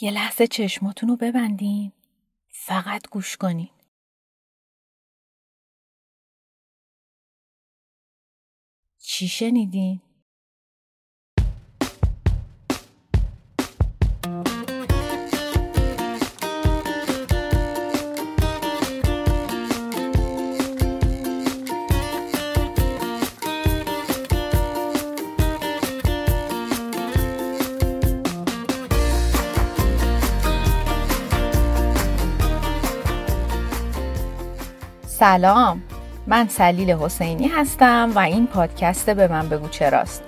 یه لحظه چشماتون رو ببندین. فقط گوش کنین. چی شنیدین؟ سلام. من سلیل حسینی هستم و این پادکست به من بگو چراست.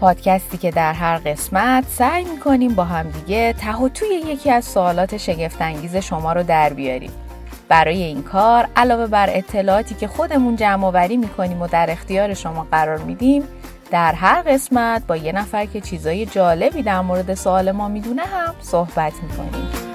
پادکستی که در هر قسمت سعی می‌کنیم با همدیگه ته و توی یکی از سوالات شگفتانگیز شما رو در بیاریم. برای این کار علاوه بر اطلاعاتی که خودمون جمع آوری می‌کنیم و در اختیار شما قرار میدیم در هر قسمت با یه نفر که چیزای جالبی در مورد سوال ما می‌دونه هم صحبت می‌کنیم.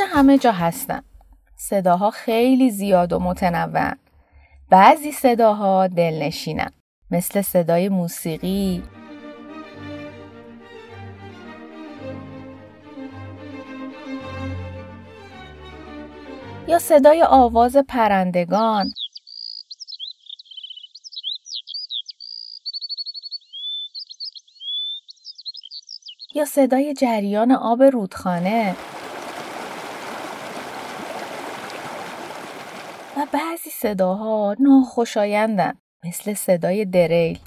همیشه همه جا هستن. صداها خیلی زیاد و متنوع. بعضی صداها دلنشینن. مثل صدای موسیقی، یا صدای آواز پرندگان یا صدای جریان آب رودخانه بعضی صداها ناخوشایندن مثل صدای دریل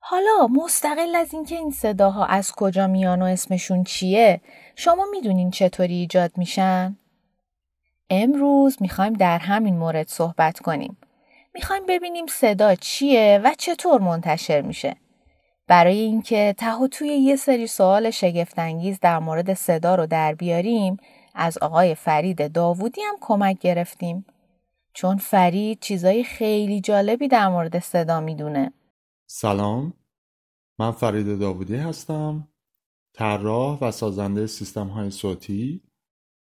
حالا مستقل از اینکه این صداها از کجا میان و اسمشون چیه شما می‌دونین چطوری ایجاد میشن؟ امروز می‌خوایم در همین مورد صحبت کنیم می‌خوایم ببینیم صدا چیه و چطور منتشر میشه. برای اینکه ته و توی یه سری سوال شگفتانگیز در مورد صدا رو در بیاریم از آقای فرید داوودی هم کمک گرفتیم. چون فرید چیزای خیلی جالبی در مورد صدا می‌دونه. سلام من فرید داوودی هستم طراح و سازنده سیستم های صوتی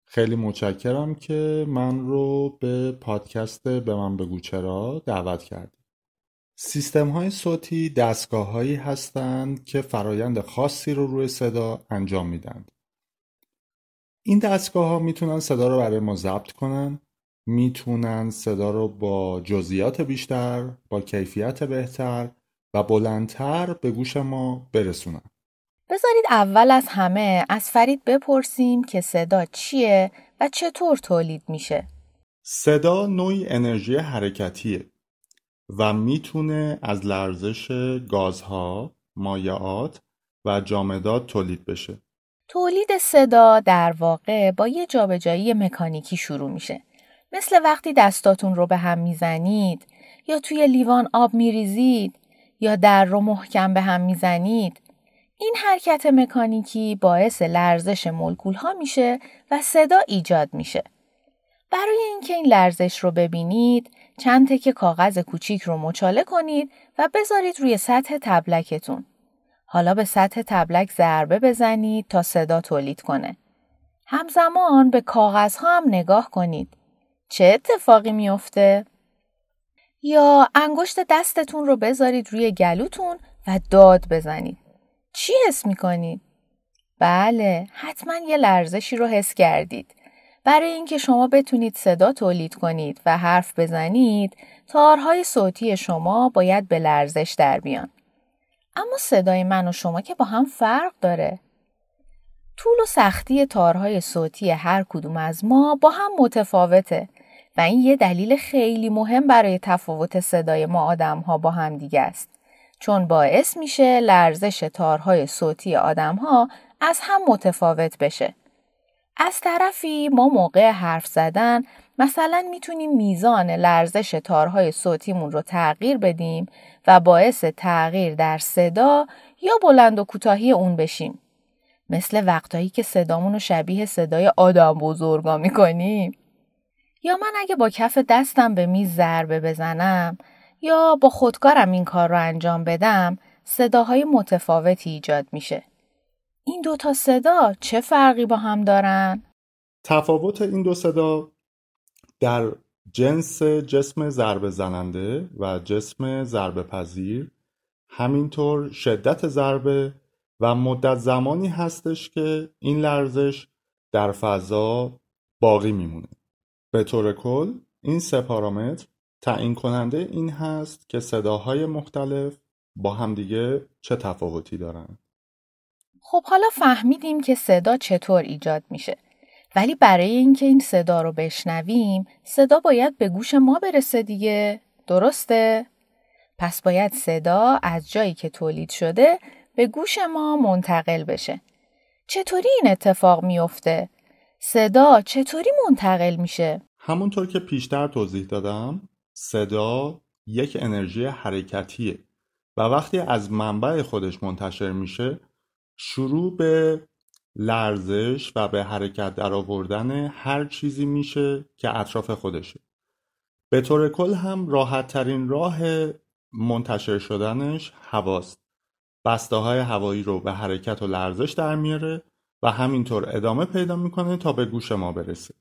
خیلی متشکرم که من رو به پادکست به من بگو چرا دعوت کردید سیستم های صوتی دستگاه هایی هستند که فرایند خاصی رو روی صدا انجام میدن این دستگاه ها می‌تونن صدا رو برای ما ضبط کنن می‌تونن صدا رو با جزئیات بیشتر با کیفیت بهتر و بلندتر به گوش ما برسونن. بذارید اول از همه از فرید بپرسیم که صدا چیه و چطور تولید میشه. صدا نوعی انرژی حرکتیه. و می‌تونه از لرزش گازها، مایعات و جامدات تولید بشه. تولید صدا در واقع با یه جابجایی مکانیکی شروع میشه. مثل وقتی دستاتون رو به هم می‌زنید یا توی لیوان آب میریزید یا در رو محکم به هم می‌زنید این حرکت مکانیکی باعث لرزش مولکول ها میشه و صدا ایجاد میشه. برای اینکه این لرزش رو ببینید، چند تکه کاغذ کوچیک رو مچاله کنید و بذارید روی سطح تبلکتون. حالا به سطح تبلک ضربه بزنید تا صدا تولید کنه. همزمان به کاغذ ها هم نگاه کنید. چه اتفاقی میافته؟ یا انگشت دستتون رو بذارید روی گلوتون و داد بزنید. چی حس می‌کنید؟ بله حتما یه لرزشی رو حس کردید. برای اینکه شما بتونید صدا تولید کنید و حرف بزنید تارهای صوتی شما باید به لرزش در بیان. اما صدای من و شما که با هم فرق داره. طول و سختی تارهای صوتی هر کدوم از ما با هم متفاوته و این یه دلیل خیلی مهم برای تفاوت صدای ما آدم ها با هم دیگه است. چون باعث میشه لرزش تارهای صوتی آدم ها از هم متفاوت بشه. از طرفی ما موقع حرف زدن مثلا می‌تونیم میزان لرزش تارهای صوتیمون رو تغییر بدیم و باعث تغییر در صدا یا بلند و کوتاهی اون بشیم. مثل وقتایی که صدامون رو شبیه صدای آدم بزرگا می‌کنیم. یا من اگه با کف دستم به میز ضربه بزنم یا با خودکارم این کار رو انجام بدم صداهای متفاوتی ایجاد میشه. این دو تا صدا چه فرقی با هم دارن؟ تفاوت این دو صدا در جنس جسم ضربه زننده و جسم ضربه پذیر همینطور شدت ضربه و مدت زمانی هستش که این لرزش در فضا باقی میمونه به طور کل این سه پارامتر تعیین کننده این هست که صداهای مختلف با همدیگه چه تفاوتی دارن خب حالا فهمیدیم که صدا چطور ایجاد میشه ولی برای اینکه این صدا رو بشنویم صدا باید به گوش ما برسه دیگه درسته؟ پس باید صدا از جایی که تولید شده به گوش ما منتقل بشه چطوری این اتفاق میافته؟ صدا چطوری منتقل میشه؟ همونطور که پیشتر توضیح دادم صدا یک انرژی حرکتیه و وقتی از منبع خودش منتشر میشه شروع به لرزش و به حرکت درآوردن هر چیزی میشه که اطراف خودشه. به طور کل هم راحت ترین راه منتشر شدنش هواست. بسته های هوایی رو به حرکت و لرزش در میاره و همینطور ادامه پیدا می‌کنه تا به گوش ما برسه.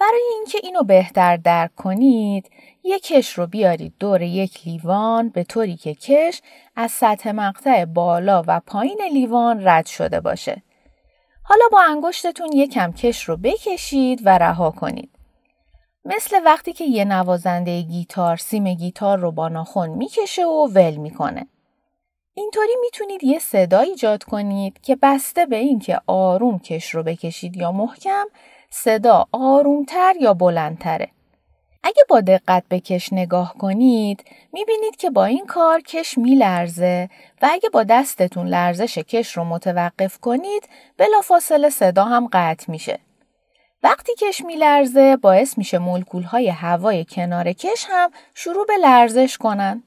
برای اینکه اینو بهتر درک کنید یک کش رو بیارید دور یک لیوان به طوری که کش از سطح مقطع بالا و پایین لیوان رد شده باشه حالا با انگشتتون یکم کش رو بکشید و رها کنید. مثل وقتی که یه نوازنده گیتار سیم گیتار رو با ناخن می‌کشه و ول می‌کنه. اینطوری می‌تونید یه صدا ایجاد کنید که بسته به اینکه آروم کش رو بکشید یا محکم صدا آرومتر یا بلندتره. اگه با دقت به کش نگاه کنید می‌بینید که با این کار کش میلرزه و اگه با دستتون لرزش کش رو متوقف کنید بلافاصله صدا هم قطع میشه. وقتی کش میلرزه باعث میشه مولکول های هوای کنار کش هم شروع به لرزش کنن.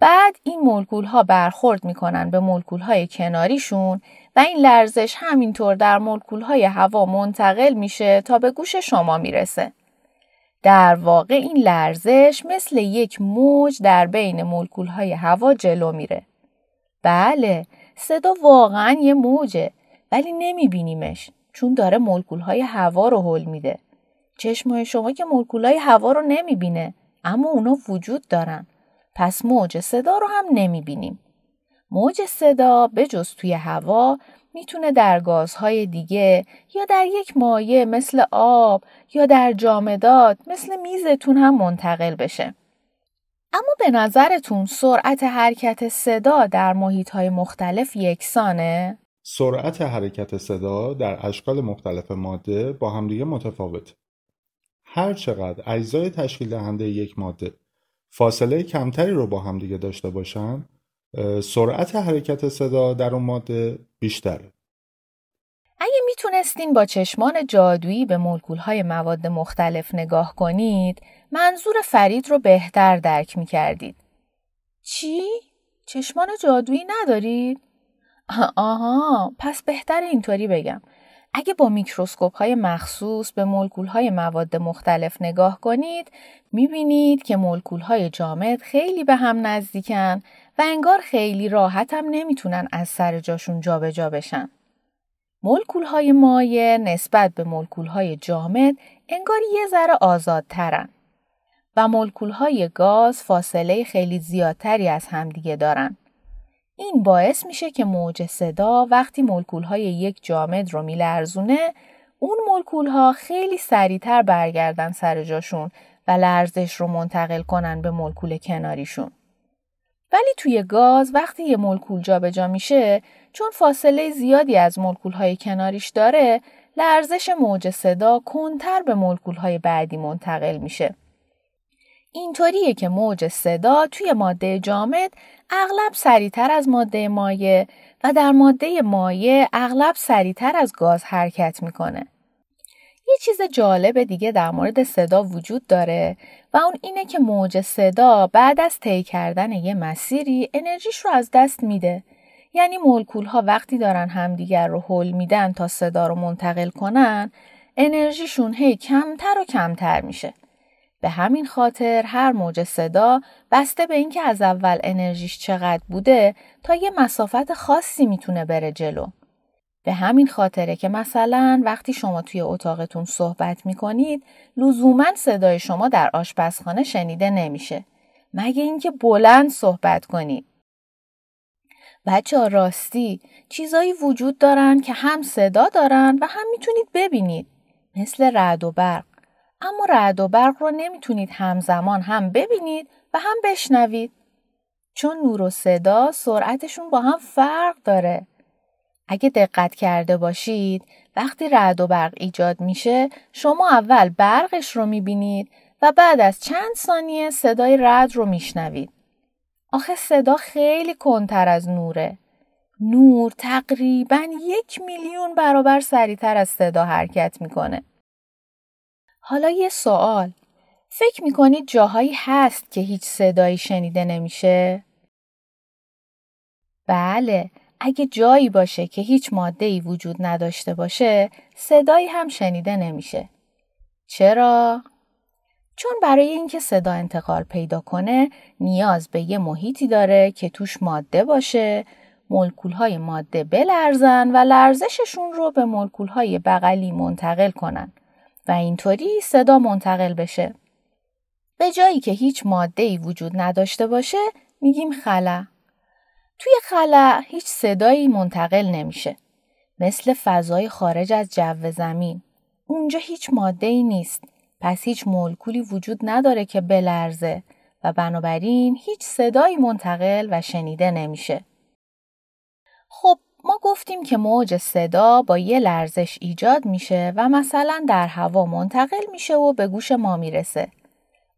بعد این مولکول ها برخورد می‌کنن به مولکول های کناریشون این لرزش همینطور در مولکول های هوا منتقل میشه تا به گوش شما می‌رسه. در واقع این لرزش مثل یک موج در بین های هوا جلو میره. بله، صدا واقعا یه موجه ولی نمیبینیمش چون داره های هوا رو حل میده. چشمای شما که های هوا رو نمی‌بینه اما اونا وجود دارن. پس موج صدا رو هم نمی‌بینیم. موج صدا به جز توی هوا می‌تونه در گازهای دیگه یا در یک مایع مثل آب یا در جامدات مثل میزتون هم منتقل بشه. اما به نظرتون سرعت حرکت صدا در محیط های مختلف یکسانه؟ سرعت حرکت صدا در اشکال مختلف ماده با همدیگه متفاوت. هر چقدر اجزای تشکیل دهنده یک ماده فاصله کمتری رو با همدیگه داشته باشن سرعت حرکت صدا در اون ماده بیشتره. اگه می‌تونستین با چشمان جادویی به های مواد مختلف نگاه کنید، منظور فرید رو بهتر درک می‌کردید. چی؟ چشمان جادویی ندارید؟ آها، پس بهتر اینطوری بگم. اگه با میکروسکوپ های مخصوص به مولکول های مواد مختلف نگاه کنید می‌بینید که مولکول های جامد خیلی به هم نزدیکن و انگار خیلی هم نمی‌تونن از سر جاشون جابجا جا بشن. مولکول های مایع نسبت به مولکول های جامد انگار یه ذره آزادترن و مولکول های گاز فاصله خیلی زیادتری از همدیگه دارن. این باعث میشه که موج صدا وقتی مولکول های یک جامد رو میلرزونه اون مولکول ها خیلی سریعتر برگردن سر جاشون و لرزش رو منتقل کنن به مولکول کناریشون. ولی توی گاز وقتی یه مولکول جابجا میشه چون فاصله زیادی از مولکول های کناریش داره لرزش موج صدا کنتر به مولکول های بعدی منتقل میشه. اینطوریه که موج صدا توی ماده جامد اغلب سریعتر از ماده مایع و در ماده مایع اغلب سریعتر از گاز حرکت می‌کنه. یه چیز جالب دیگه در مورد صدا وجود داره و اون اینه که موج صدا بعد از طی کردن یه مسیری انرژیش رو از دست میده. یعنی مولکول ها وقتی دارن همدیگر رو حل میدن تا صدا رو منتقل کنن انرژیشون هی کمتر و کمتر میشه. به همین خاطر هر موج صدا بسته به اینکه از اول انرژیش چقدر بوده تا یه مسافت خاصی می‌تونه بره جلو. به همین خاطره که مثلا وقتی شما توی اتاقتون صحبت می‌کنید لزوما صدای شما در آشپزخانه شنیده نمیشه. مگه اینکه بلند صحبت کنید. بچه راستی چیزایی وجود دارن که هم صدا دارن و هم می‌تونید ببینید. مثل رعد و برق. اما رعد و برق رو نمی‌تونید همزمان هم ببینید و هم بشنوید. چون نور و صدا سرعتشون با هم فرق داره. اگه دقت کرده باشید وقتی رعد و برق ایجاد میشه شما اول برقش رو می‌بینید و بعد از چند ثانیه صدای رد رو میشنوید. آخه صدا خیلی کنتر از نوره. نور تقریبا یک میلیون برابر سریعتر از صدا حرکت می‌کنه. حالا یه سوال. فکر می‌کنید جاهایی هست که هیچ صدایی شنیده نمیشه؟ بله، اگه جایی باشه که هیچ ماده‌ای وجود نداشته باشه، صدایی هم شنیده نمیشه. چرا؟ چون برای اینکه صدا انتقال پیدا کنه نیاز به یه محیطی داره که توش ماده باشه، های ماده بلرزن و لرزششون رو به های بغلی منتقل کنن و اینطوری صدا منتقل بشه. به جایی که هیچ ماده‌ای وجود نداشته باشه میگیم خلا. توی خلا هیچ صدایی منتقل نمیشه. مثل فضای خارج از جو زمین. اونجا هیچ ماده ای نیست. پس هیچ مولکولی وجود نداره که بلرزه و بنابراین هیچ صدایی منتقل و شنیده نمیشه. خب ما گفتیم که موج صدا با یه لرزش ایجاد میشه و مثلا در هوا منتقل میشه و به گوش ما می‌رسه.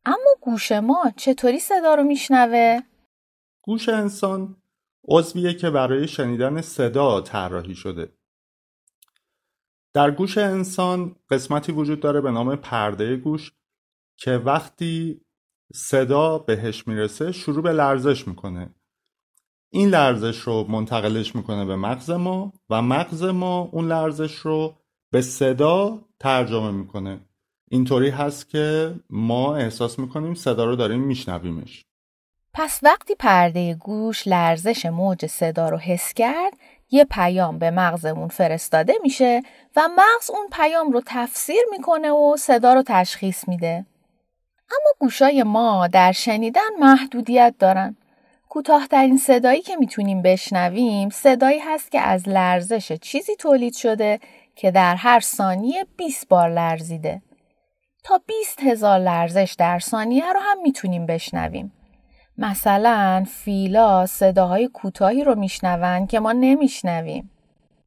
اما گوش ما چطوری صدا رو میشنوه؟ گوش انسان عضویه که برای شنیدن صدا طراحی شده. در گوش انسان قسمتی وجود داره به نام پرده گوش که وقتی صدا بهش می‌رسه شروع به لرزش می‌کنه. این لرزش رو منتقلش می‌کنه به مغز ما و مغز ما اون لرزش رو به صدا ترجمه می‌کنه. اینطوری هست که ما احساس می‌کنیم صدا رو داریم میشنویمش. پس وقتی پرده گوش لرزش موج صدا رو حس کرد یه پیام به مغزمون فرستاده میشه و مغز اون پیام رو تفسیر می‌کنه و صدا رو تشخیص میده. اما گوشای ما در شنیدن محدودیت دارن. کوتاهترین صدایی که می‌تونیم بشنویم صدایی هست که از لرزش چیزی تولید شده که در هر ثانیه 20 بار لرزیده. تا 20 هزار لرزش در ثانیه رو هم می‌تونیم بشنویم. مثلا فیلا صداهای کوتاهی رو میشنون که ما نمیشنویم.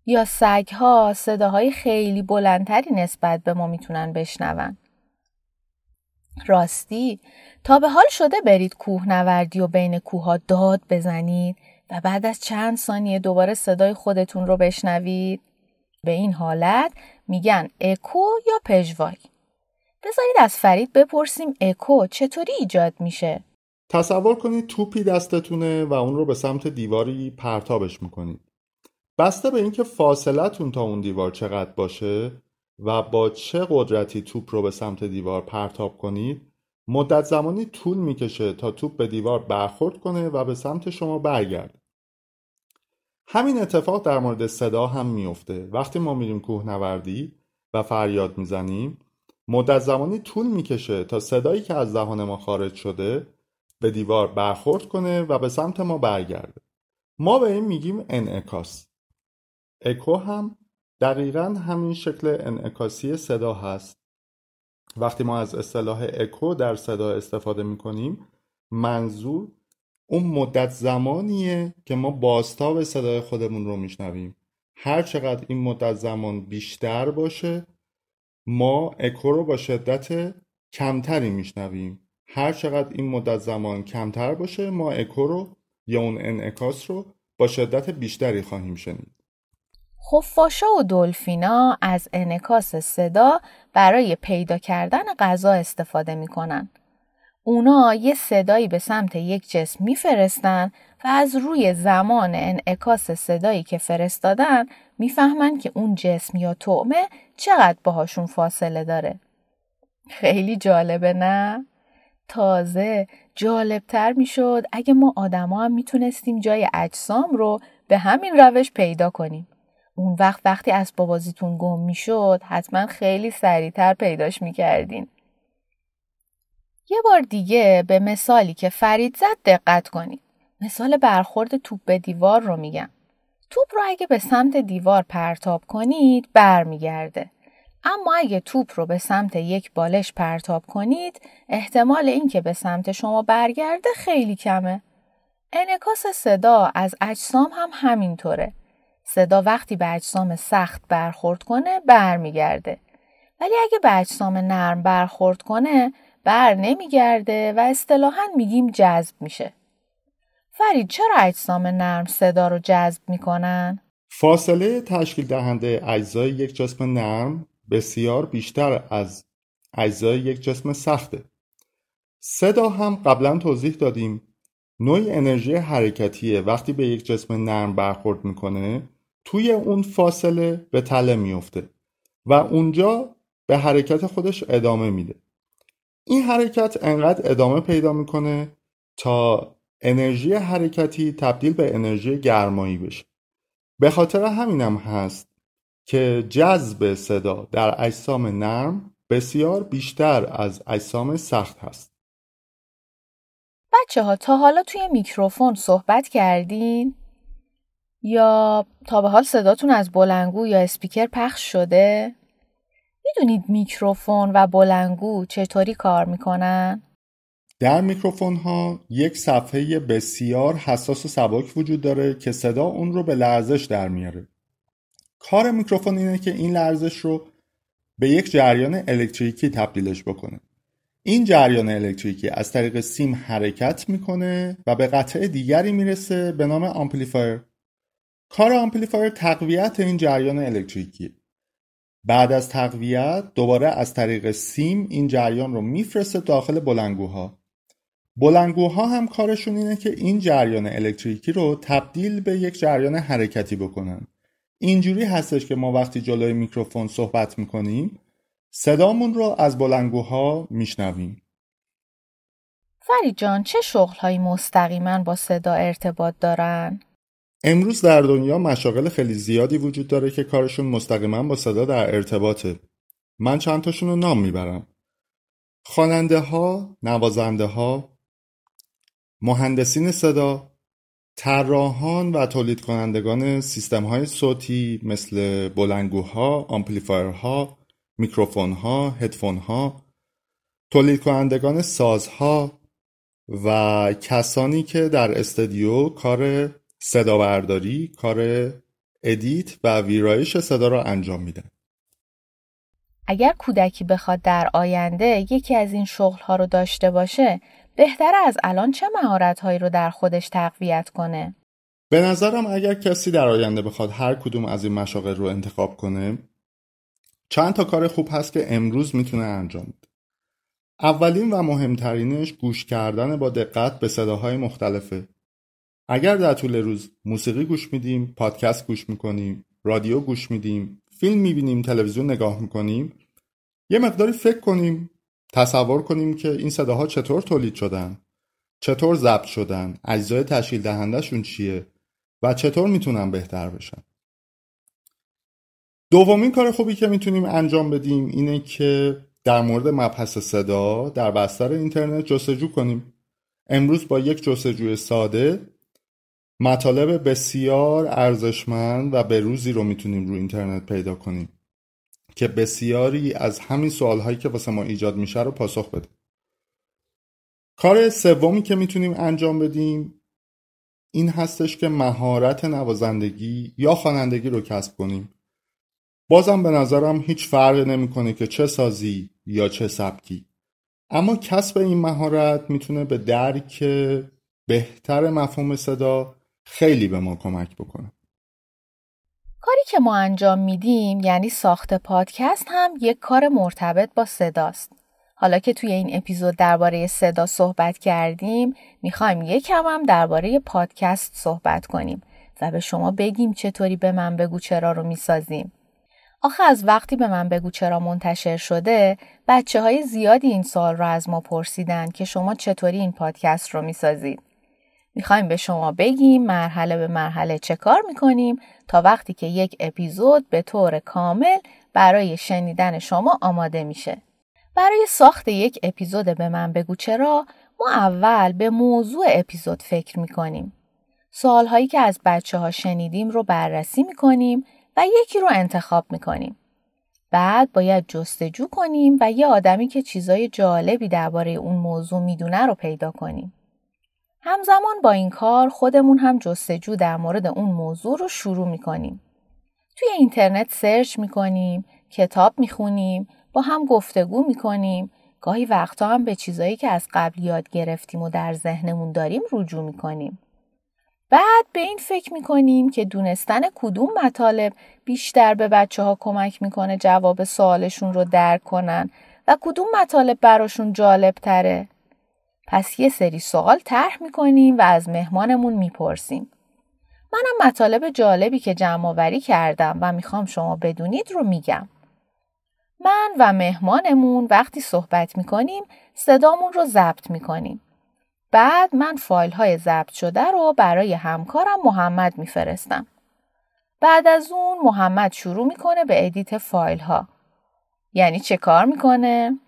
یا سگها صداهای خیلی بلندتری نسبت به ما می‌تونن بشنون. راستی تا به حال شده برید کوه نوردی و بین کوه داد بزنید و بعد از چند ثانیه دوباره صدای خودتون رو بشنوید به این حالت میگن اکو یا پژواک بذارید از فرید بپرسیم اکو چطوری ایجاد میشه تصور کنید توپی دستتونه و اون رو به سمت دیواری پرتابش می‌کنید. بسته به اینکه فاصلتون تا اون دیوار چقدر باشه و با چه قدرتی توپ رو به سمت دیوار پرتاب کنید مدت زمانی طول می‌کشه تا توپ به دیوار برخورد کنه و به سمت شما برگرده. همین اتفاق در مورد صدا هم میفته وقتی ما میریم کوهنوردی و فریاد می‌زنیم مدت زمانی طول می‌کشه تا صدایی که از دهان ما خارج شده به دیوار برخورد کنه و به سمت ما برگرده. ما به این میگیم انعکاس. اکو هم دقیقا همین شکل انعکاسی صدا هست. وقتی ما از اصطلاح اکو در صدا استفاده می‌کنیم منظور اون مدت زمانیه که ما بازتاب صدای خودمون رو میشنویم. هر چقدر این مدت زمان بیشتر باشه ما اکو رو با شدت کمتری میشنویم. هر چقدر این مدت زمان کمتر باشه ما اکو رو یا اون انعکاس رو با شدت بیشتری خواهیم شنید خفاشا و دلفینا از انعکاس صدا برای پیدا کردن غذا استفاده می‌کنن. اونا یه صدایی به سمت یک جسم میفرستن و از روی زمان انعکاس صدایی که فرستادن می‌فهمن که اون جسم یا طعمه چقدر باهاشون فاصله داره. خیلی جالبه نه؟ تازه جالبتر می‌شد اگه ما آدما هم می‌تونستیم جای اجسام رو به همین روش پیدا کنیم. اون وقت وقتی اسباب بازیتون گم می‌شد حتما خیلی سریعتر پیداش می‌کردین. یه بار دیگه به مثالی که فرید زد دقت کنید. مثال برخورد توپ به دیوار رو میگم. توپ رو اگه به سمت دیوار پرتاب کنید برمیگرده. اما اگه توپ رو به سمت یک بالش پرتاب کنید احتمال اینکه به سمت شما برگرده خیلی کمه. انعکاس صدا از اجسام هم همینطوره. صدا وقتی به اجسام سخت برخورد کنه برمیگرده. ولی اگه به اجسام نرم برخورد کنه بر نمیگرده و اصطلاحا میگیم جذب میشه. فرید چرا اجسام نرم صدا رو جذب می‌کنن؟ فاصله تشکیل دهنده اجزای یک جسم نرم بسیار بیشتر از اجزای یک جسم سخته. صدا هم قبلا توضیح دادیم نوعی انرژی حرکتیه. وقتی به یک جسم نرم برخورد می‌کنه توی اون فاصله به تله میفته و اونجا به حرکت خودش ادامه میده. این حرکت انقدر ادامه پیدا می‌کنه تا انرژی حرکتی تبدیل به انرژی گرمایی بشه. به خاطر همینم هست که جذب صدا در اجسام نرم بسیار بیشتر از اجسام سخت هست بچه ها تا حالا توی میکروفون صحبت کردین؟ آیا تا به حال صداتون از بلندگو یا اسپیکر پخش شده؟ می‌دونید میکروفون و بلندگو چطوری کار می‌کنن؟ در میکروفون ها یک صفحه بسیار حساس و سبک وجود داره که صدا اون رو به لرزش در میاره. کار میکروفون اینه که این لرزش رو به یک جریان الکتریکی تبدیلش بکنه. این جریان الکتریکی از طریق سیم حرکت می‌کنه و به قطعه دیگری می‌رسه به نام آمپلیفایر. کار آمپلیفایر تقویت این جریان الکتریکی بعد از تقویت دوباره از طریق سیم این جریان رو میفرسته داخل بلندگوها بلندگوها هم کارشون اینه که این جریان الکتریکی رو تبدیل به یک جریان حرکتی بکنن اینجوری هستش که ما وقتی جلوی میکروفون صحبت می‌کنیم صدامون رو از بلندگوها میشنویم. فرید جان چه شغل مستقیما با صدا ارتباط دارن؟ امروز در دنیا مشاغل خیلی زیادی وجود داره که کارشون مستقیما با صدا در ارتباطه. من چند تاشون رو نام می‌برم. خواننده ها، نوازنده ها، مهندسین صدا، طراحان و تولید کنندگان سیستم های صوتی مثل بلنگوها، آمپلیفایرها، میکروفونها، هدفونها، تولید کنندگان سازها و کسانی که در استودیو کار صدا برداری کار ادیت و ویرایش صدا را انجام میدن. اگر کودکی بخواد در آینده یکی از این شغل ها رو داشته باشه بهتر از الان چه مهارت هایی رو در خودش تقویت کنه؟ به نظرم اگر کسی در آینده بخواد هر کدوم از این مشاغل رو انتخاب کنه چند تا کار خوب هست که امروز می‌تونه انجام بده اولین و مهمترینش گوش کردن با دقت به صداهای مختلفه اگر در طول روز موسیقی گوش میدیم، پادکست گوش می‌کنیم، رادیو گوش میدیم، فیلم می‌بینیم، تلویزیون نگاه می‌کنیم یه مقداری فکر کنیم تصور کنیم که این صداها چطور تولید شدن؟ چطور ضبط شدن؟ اجزای تشکیل دهندهشون چیه؟ و چطور می‌تونن بهتر بشن؟ دومین کار خوبی که می‌تونیم انجام بدیم اینه که در مورد مبحث صدا در بستر اینترنت جستجو کنیم. امروز با یک جستجوی ساده مطالب بسیار ارزشمند و به روزی رو می‌تونیم رو اینترنت پیدا کنیم. که بسیاری از همین سوالهایی که واسه ما ایجاد میشه رو پاسخ بده. کار سومی که می‌تونیم انجام بدیم این هستش که مهارت نوازندگی یا خوانندگی رو کسب کنیم. بازم به نظرم هیچ فرقی نمی‌کنه که چه سازی یا چه سبکی. اما کسب این مهارت می‌تونه به درک بهتر مفهوم صدا خیلی به ما کمک بکنه. کاری که ما انجام میدیم یعنی ساخت پادکست هم یک کار مرتبط با صداست. حالا که توی این اپیزود درباره صدا صحبت کردیم می‌خوایم یکم هم درباره پادکست صحبت کنیم و به شما بگیم چطوری به من بگو چرا رو می‌سازیم. آخه از وقتی به من بگو چرا منتشر شده بچه های زیادی این سال رو از ما پرسیدن که شما چطوری این پادکست رو می‌سازید. می‌خوایم به شما بگیم مرحله به مرحله چه کار می‌کنیم تا وقتی که یک اپیزود به طور کامل برای شنیدن شما آماده میشه. برای ساخت یک اپیزود به من بگو چرا ما اول به موضوع اپیزود فکر می‌کنیم. سوالهایی که از بچه ها شنیدیم رو بررسی می‌کنیم و یکی رو انتخاب می‌کنیم. بعد باید جستجو کنیم و یه آدمی که چیزای جالبی درباره اون موضوع می‌دونه رو پیدا کنیم. همزمان با این کار خودمون هم جستجو در مورد اون موضوع رو شروع می‌کنیم. توی اینترنت سرچ می‌کنیم، کتاب می‌خونیم، با هم گفتگو می‌کنیم، گاهی وقتا هم به چیزایی که از قبل یاد گرفتیم و در ذهنمون داریم رجوع می‌کنیم. بعد به این فکر می‌کنیم که دونستن کدوم مطالب بیشتر به بچه ها کمک می‌کنه جواب سوالشون رو درک کنن و کدوم مطالب براشون جالب تره. پس یه سری سوال طرح می‌کنیم و از مهمانمون می‌پرسیم. منم مطالب جالبی که جمع آوری کردم و می‌خوام شما بدونید رو میگم. من و مهمانمون وقتی صحبت می‌کنیم صدامون رو ضبط می‌کنیم. بعد من فایل های ضبط شده رو برای همکارم محمد میفرستم. بعد از اون محمد شروع می‌کنه به edit فایل ها. یعنی چه کار می‌کنه؟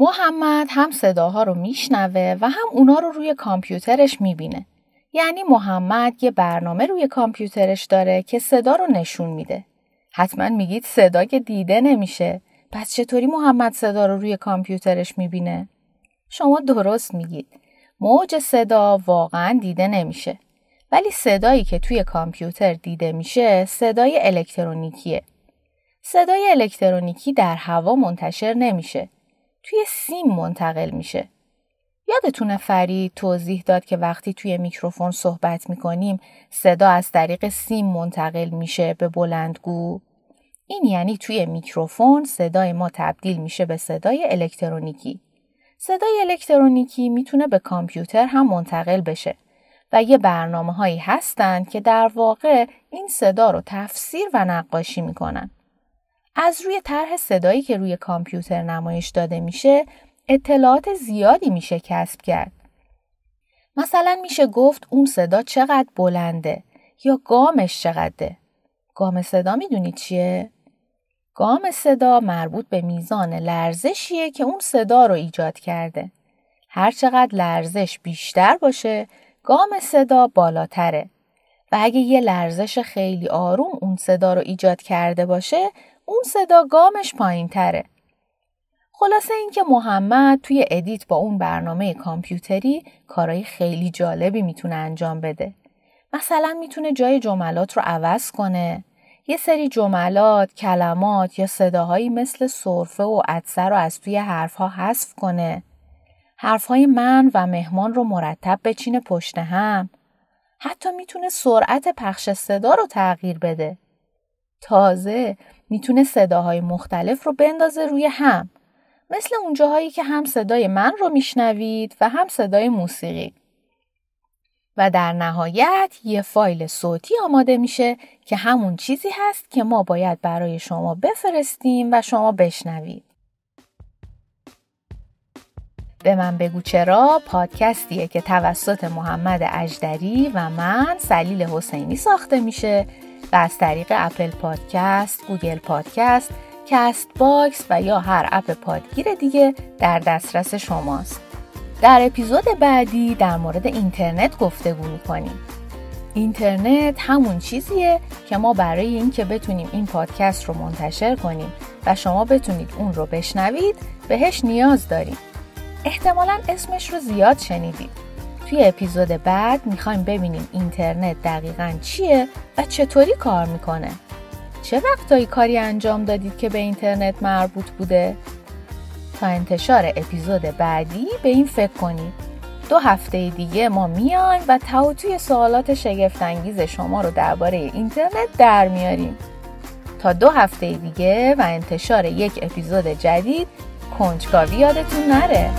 محمد هم صداها رو میشنوه و هم اونا رو روی کامپیوترش می‌بینه. یعنی محمد یه برنامه روی کامپیوترش داره که صدا رو نشون میده. حتما میگید صدا که دیده نمیشه. پس چطوری محمد صدا رو روی کامپیوترش می‌بینه؟ شما درست میگید. موج صدا واقعا دیده نمیشه. ولی صدایی که توی کامپیوتر دیده میشه صدای الکترونیکیه. صدای الکترونیکی در هوا منتشر نمیشه. توی سیم منتقل میشه. یادتونه فرید توضیح داد که وقتی توی میکروفون صحبت می‌کنیم صدا از طریق سیم منتقل میشه به بلندگو؟ این یعنی توی میکروفون صدای ما تبدیل میشه به صدای الکترونیکی. صدای الکترونیکی می‌تونه به کامپیوتر هم منتقل بشه و یه برنامه هایی هستن که در واقع این صدا رو تفسیر و نقاشی می‌کنن. از روی طرح صدایی که روی کامپیوتر نمایش داده میشه اطلاعات زیادی میشه کسب کرد. مثلا میشه گفت اون صدا چقدر بلنده یا گامش چقدره. گام صدا می‌دونید چیه؟ گام صدا مربوط به میزان لرزشیه که اون صدا رو ایجاد کرده. هر چقدر لرزش بیشتر باشه گام صدا بالاتره و اگه یه لرزش خیلی آروم اون صدا رو ایجاد کرده باشه اون صدا گامش پایین تره. خلاصه اینکه محمد توی ادیت با اون برنامه کامپیوتری کارهای خیلی جالبی می‌تونه انجام بده. مثلا می‌تونه جای جملات رو عوض کنه. یه سری جملات، کلمات یا صداهایی مثل صرفه و عدسه رو از توی حرفها حذف کنه. حرفهای من و مهمان رو مرتب بچینه پشت هم. حتی می‌تونه سرعت پخش صدا رو تغییر بده. تازه می‌تونه صداهای مختلف رو بندازه روی هم مثل اونجاهایی که هم صدای من رو میشنوید و هم صدای موسیقی و در نهایت یه فایل صوتی آماده میشه که همون چیزی هست که ما باید برای شما بفرستیم و شما بشنوید. به من بگو چرا پادکستیه که توسط محمد اجدری و من سلیل حسینی ساخته میشه و از طریق Apple Podcast، Google Podcast، Castbox و یا هر اپ پادگیر دیگه در دسترس شماست. در اپیزود بعدی در مورد اینترنت گفتگو می‌کنیم. اینترنت همون چیزیه که ما برای اینکه بتونیم این پادکست رو منتشر کنیم و شما بتونید اون رو بشنوید بهش نیاز داریم. احتمالا اسمش رو زیاد شنیدید. توی اپیزود بعد می‌خوایم ببینیم اینترنت دقیقا چیه و چطوری کار می‌کنه. چه وقتایی کاری انجام دادید که به اینترنت مربوط بوده؟ تا انتشار اپیزود بعدی به این فکر کنید. دو هفته دیگه ما میایم و توی سوالات شگفتانگیز شما رو درباره اینترنت در میاریم. تا دو هفته دیگه و انتشار یک اپیزود جدید کنجکاوی یادتون نره.